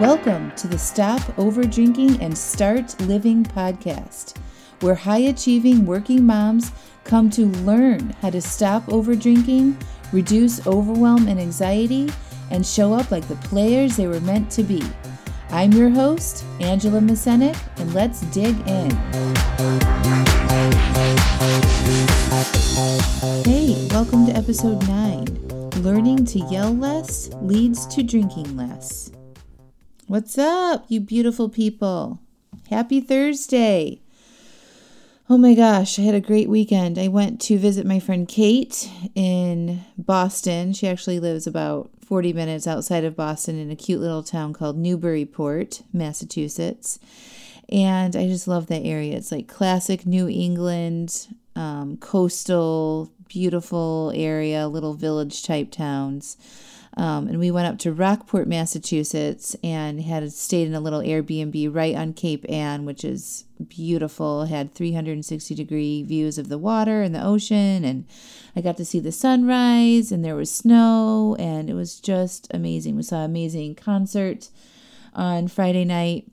Welcome to the Stop Over Drinking and Start Living podcast, where high achieving working moms come to learn how to stop over drinking, reduce overwhelm and anxiety, and show up like the players they were meant to be. I'm your host, Angela Masenik, and let's dig in. Hey, welcome to episode 9 Learning to Yell Less Leads to Drinking Less. What's up, you beautiful people? Happy Thursday. Oh my gosh, I had a great weekend. I went to visit my friend Kate in Boston. She actually lives about 40 minutes outside of Boston in a cute little town called Newburyport, Massachusetts. And I just love that area. It's like classic New England, um, coastal, beautiful area, little village type towns. Um, and we went up to Rockport, Massachusetts, and had stayed in a little Airbnb right on Cape Ann, which is beautiful. It had 360 degree views of the water and the ocean, and I got to see the sunrise. And there was snow, and it was just amazing. We saw an amazing concert on Friday night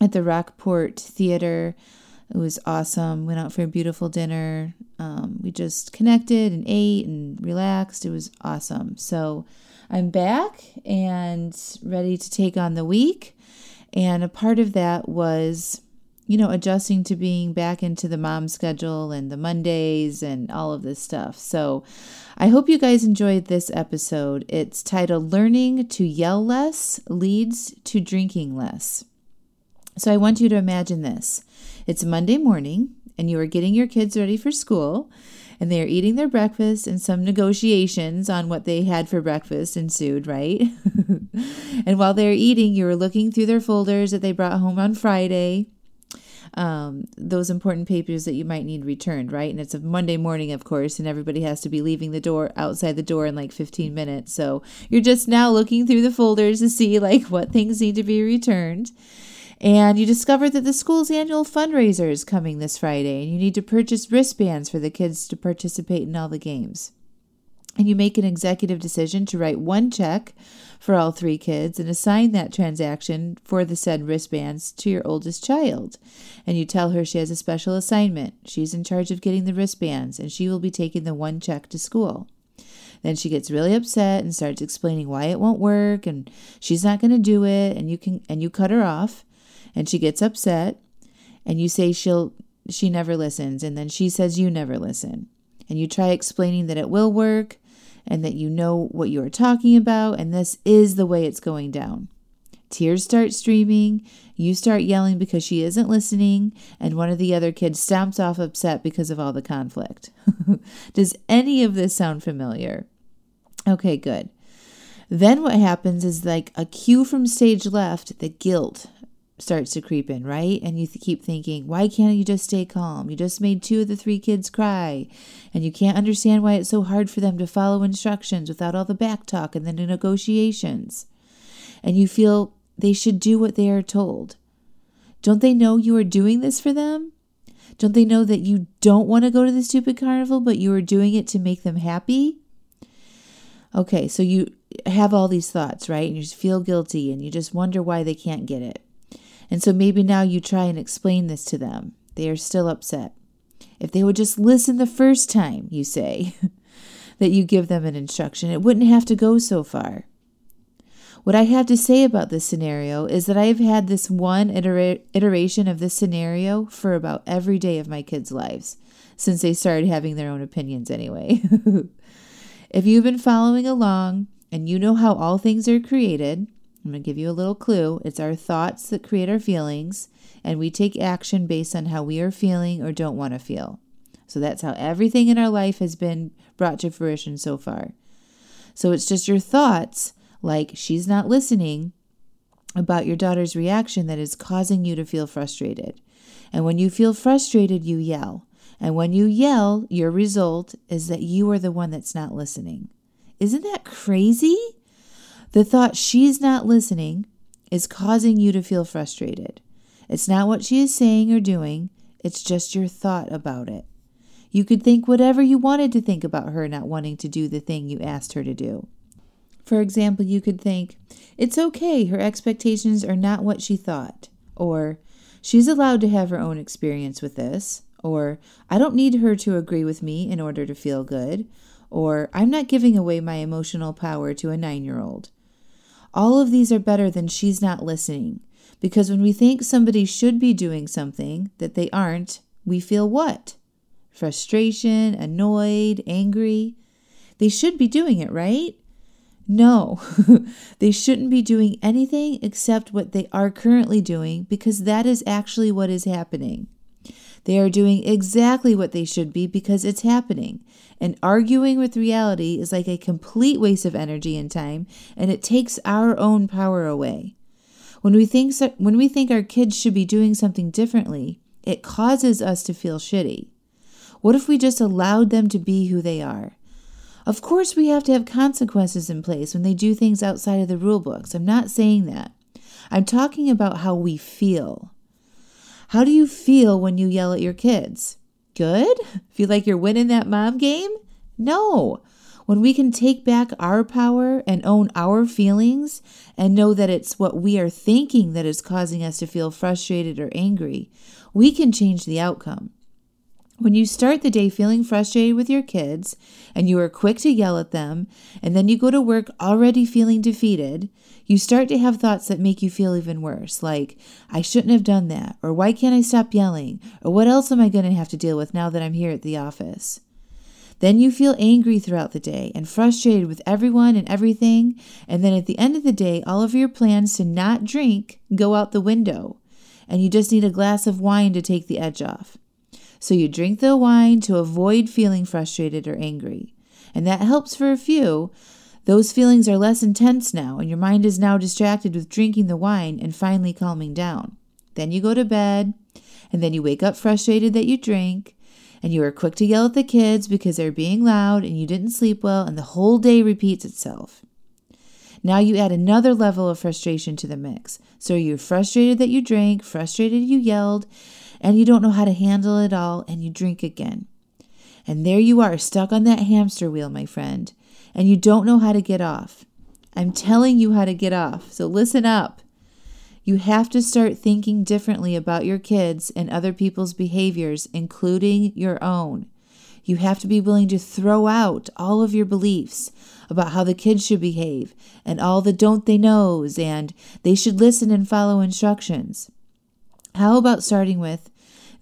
at the Rockport Theater. It was awesome. Went out for a beautiful dinner. Um, we just connected and ate and relaxed. It was awesome. So I'm back and ready to take on the week. And a part of that was, you know, adjusting to being back into the mom schedule and the Mondays and all of this stuff. So I hope you guys enjoyed this episode. It's titled Learning to Yell Less Leads to Drinking Less. So I want you to imagine this it's Monday morning, and you are getting your kids ready for school and they are eating their breakfast and some negotiations on what they had for breakfast ensued, right? and while they're eating, you are looking through their folders that they brought home on Friday. Um, those important papers that you might need returned, right? And it's a Monday morning, of course, and everybody has to be leaving the door outside the door in like 15 minutes. So you're just now looking through the folders to see like what things need to be returned and you discover that the school's annual fundraiser is coming this Friday, and you need to purchase wristbands for the kids to participate in all the games. And you make an executive decision to write one check for all three kids and assign that transaction for the said wristbands to your oldest child. And you tell her she has a special assignment. She's in charge of getting the wristbands, and she will be taking the one check to school. Then she gets really upset and starts explaining why it won't work and she's not going to do it and you can and you cut her off and she gets upset and you say she'll she never listens. And then she says you never listen. And you try explaining that it will work and that you know what you are talking about. And this is the way it's going down. Tears start streaming. You start yelling because she isn't listening. And one of the other kids stomps off upset because of all the conflict. Does any of this sound familiar? Okay good. Then what happens is like a cue from stage left the guilt starts to creep in, right? And you th- keep thinking, why can't you just stay calm? You just made two of the three kids cry, and you can't understand why it's so hard for them to follow instructions without all the back talk and the negotiations. And you feel they should do what they are told. Don't they know you are doing this for them? Don't they know that you don't want to go to the stupid carnival, but you are doing it to make them happy? Okay, so you have all these thoughts, right? And you just feel guilty and you just wonder why they can't get it. And so maybe now you try and explain this to them. They are still upset. If they would just listen the first time, you say, that you give them an instruction, it wouldn't have to go so far. What I have to say about this scenario is that I've had this one itera- iteration of this scenario for about every day of my kids' lives, since they started having their own opinions anyway. if you've been following along and you know how all things are created, I'm going to give you a little clue. It's our thoughts that create our feelings, and we take action based on how we are feeling or don't want to feel. So that's how everything in our life has been brought to fruition so far. So it's just your thoughts, like she's not listening, about your daughter's reaction that is causing you to feel frustrated. And when you feel frustrated, you yell. And when you yell, your result is that you are the one that's not listening. Isn't that crazy? The thought she's not listening is causing you to feel frustrated. It's not what she is saying or doing, it's just your thought about it. You could think whatever you wanted to think about her not wanting to do the thing you asked her to do. For example, you could think, It's okay, her expectations are not what she thought. Or, She's allowed to have her own experience with this. Or, I don't need her to agree with me in order to feel good. Or, I'm not giving away my emotional power to a nine year old. All of these are better than she's not listening. Because when we think somebody should be doing something that they aren't, we feel what? Frustration, annoyed, angry. They should be doing it, right? No, they shouldn't be doing anything except what they are currently doing because that is actually what is happening. They are doing exactly what they should be because it's happening. And arguing with reality is like a complete waste of energy and time, and it takes our own power away. When we think so, when we think our kids should be doing something differently, it causes us to feel shitty. What if we just allowed them to be who they are? Of course, we have to have consequences in place when they do things outside of the rule books. I'm not saying that. I'm talking about how we feel. How do you feel when you yell at your kids? Good? Feel like you're winning that mom game? No. When we can take back our power and own our feelings and know that it's what we are thinking that is causing us to feel frustrated or angry, we can change the outcome. When you start the day feeling frustrated with your kids and you are quick to yell at them, and then you go to work already feeling defeated, you start to have thoughts that make you feel even worse, like, I shouldn't have done that, or why can't I stop yelling, or what else am I going to have to deal with now that I'm here at the office? Then you feel angry throughout the day and frustrated with everyone and everything, and then at the end of the day, all of your plans to not drink go out the window, and you just need a glass of wine to take the edge off. So you drink the wine to avoid feeling frustrated or angry. And that helps for a few. Those feelings are less intense now, and your mind is now distracted with drinking the wine and finally calming down. Then you go to bed, and then you wake up frustrated that you drink, and you are quick to yell at the kids because they're being loud and you didn't sleep well, and the whole day repeats itself. Now you add another level of frustration to the mix. So you're frustrated that you drank, frustrated you yelled, and you don't know how to handle it all, and you drink again. And there you are, stuck on that hamster wheel, my friend, and you don't know how to get off. I'm telling you how to get off, so listen up. You have to start thinking differently about your kids and other people's behaviors, including your own. You have to be willing to throw out all of your beliefs about how the kids should behave and all the don't they knows and they should listen and follow instructions. How about starting with,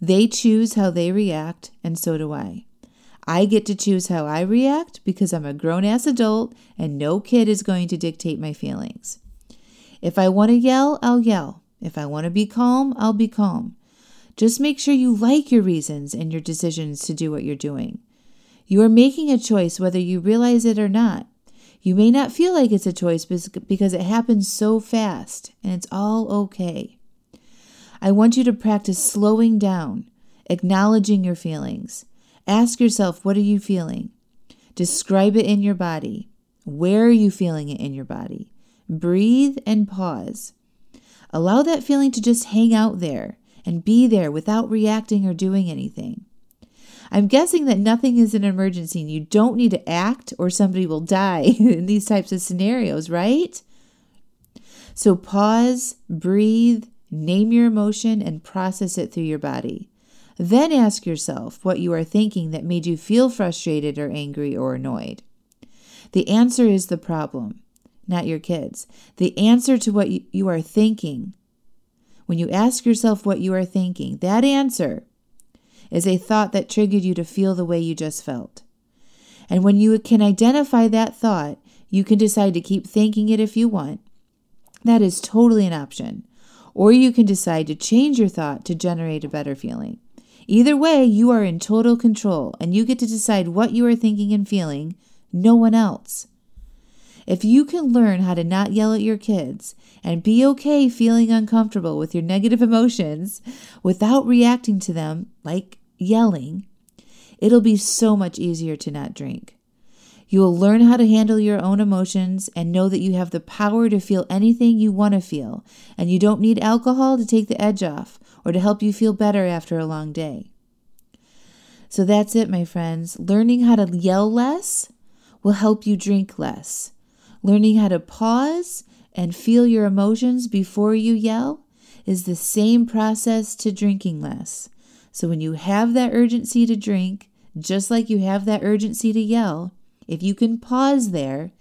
they choose how they react, and so do I. I get to choose how I react because I'm a grown ass adult and no kid is going to dictate my feelings. If I want to yell, I'll yell. If I want to be calm, I'll be calm. Just make sure you like your reasons and your decisions to do what you're doing. You are making a choice whether you realize it or not. You may not feel like it's a choice because it happens so fast, and it's all okay. I want you to practice slowing down, acknowledging your feelings. Ask yourself, what are you feeling? Describe it in your body. Where are you feeling it in your body? Breathe and pause. Allow that feeling to just hang out there and be there without reacting or doing anything. I'm guessing that nothing is an emergency and you don't need to act or somebody will die in these types of scenarios, right? So pause, breathe, Name your emotion and process it through your body. Then ask yourself what you are thinking that made you feel frustrated or angry or annoyed. The answer is the problem, not your kids. The answer to what you are thinking. When you ask yourself what you are thinking, that answer is a thought that triggered you to feel the way you just felt. And when you can identify that thought, you can decide to keep thinking it if you want. That is totally an option or you can decide to change your thought to generate a better feeling. Either way, you are in total control and you get to decide what you are thinking and feeling, no one else. If you can learn how to not yell at your kids and be okay feeling uncomfortable with your negative emotions without reacting to them like yelling, it'll be so much easier to not drink. You will learn how to handle your own emotions and know that you have the power to feel anything you want to feel, and you don't need alcohol to take the edge off or to help you feel better after a long day. So that's it, my friends. Learning how to yell less will help you drink less. Learning how to pause and feel your emotions before you yell is the same process to drinking less. So when you have that urgency to drink, just like you have that urgency to yell, if you can pause there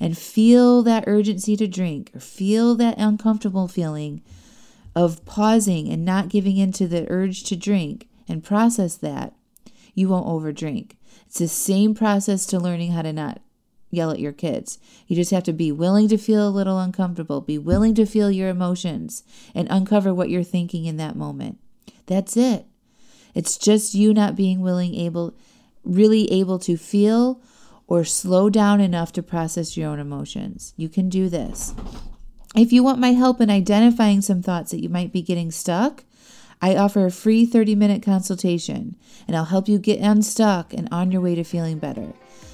and feel that urgency to drink or feel that uncomfortable feeling of pausing and not giving into the urge to drink and process that, you won't overdrink. It's the same process to learning how to not yell at your kids. You just have to be willing to feel a little uncomfortable, be willing to feel your emotions, and uncover what you're thinking in that moment. That's it. It's just you not being willing, able, really able to feel or slow down enough to process your own emotions. You can do this. If you want my help in identifying some thoughts that you might be getting stuck, I offer a free 30 minute consultation and I'll help you get unstuck and on your way to feeling better.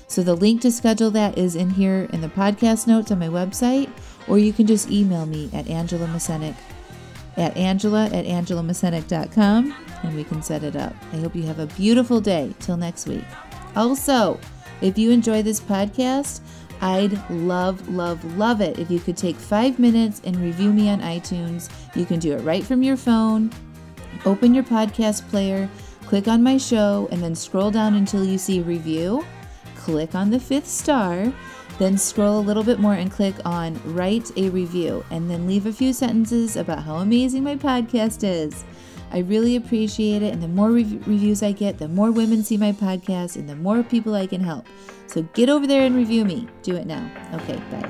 So the link to schedule that is in here in the podcast notes on my website, or you can just email me at Angela Masenic at angela at angelamasenic.com and we can set it up. I hope you have a beautiful day. Till next week. Also, if you enjoy this podcast, I'd love, love, love it if you could take five minutes and review me on iTunes. You can do it right from your phone. Open your podcast player, click on my show, and then scroll down until you see review. Click on the fifth star, then scroll a little bit more and click on write a review, and then leave a few sentences about how amazing my podcast is. I really appreciate it. And the more reviews I get, the more women see my podcast and the more people I can help. So get over there and review me. Do it now. Okay, bye.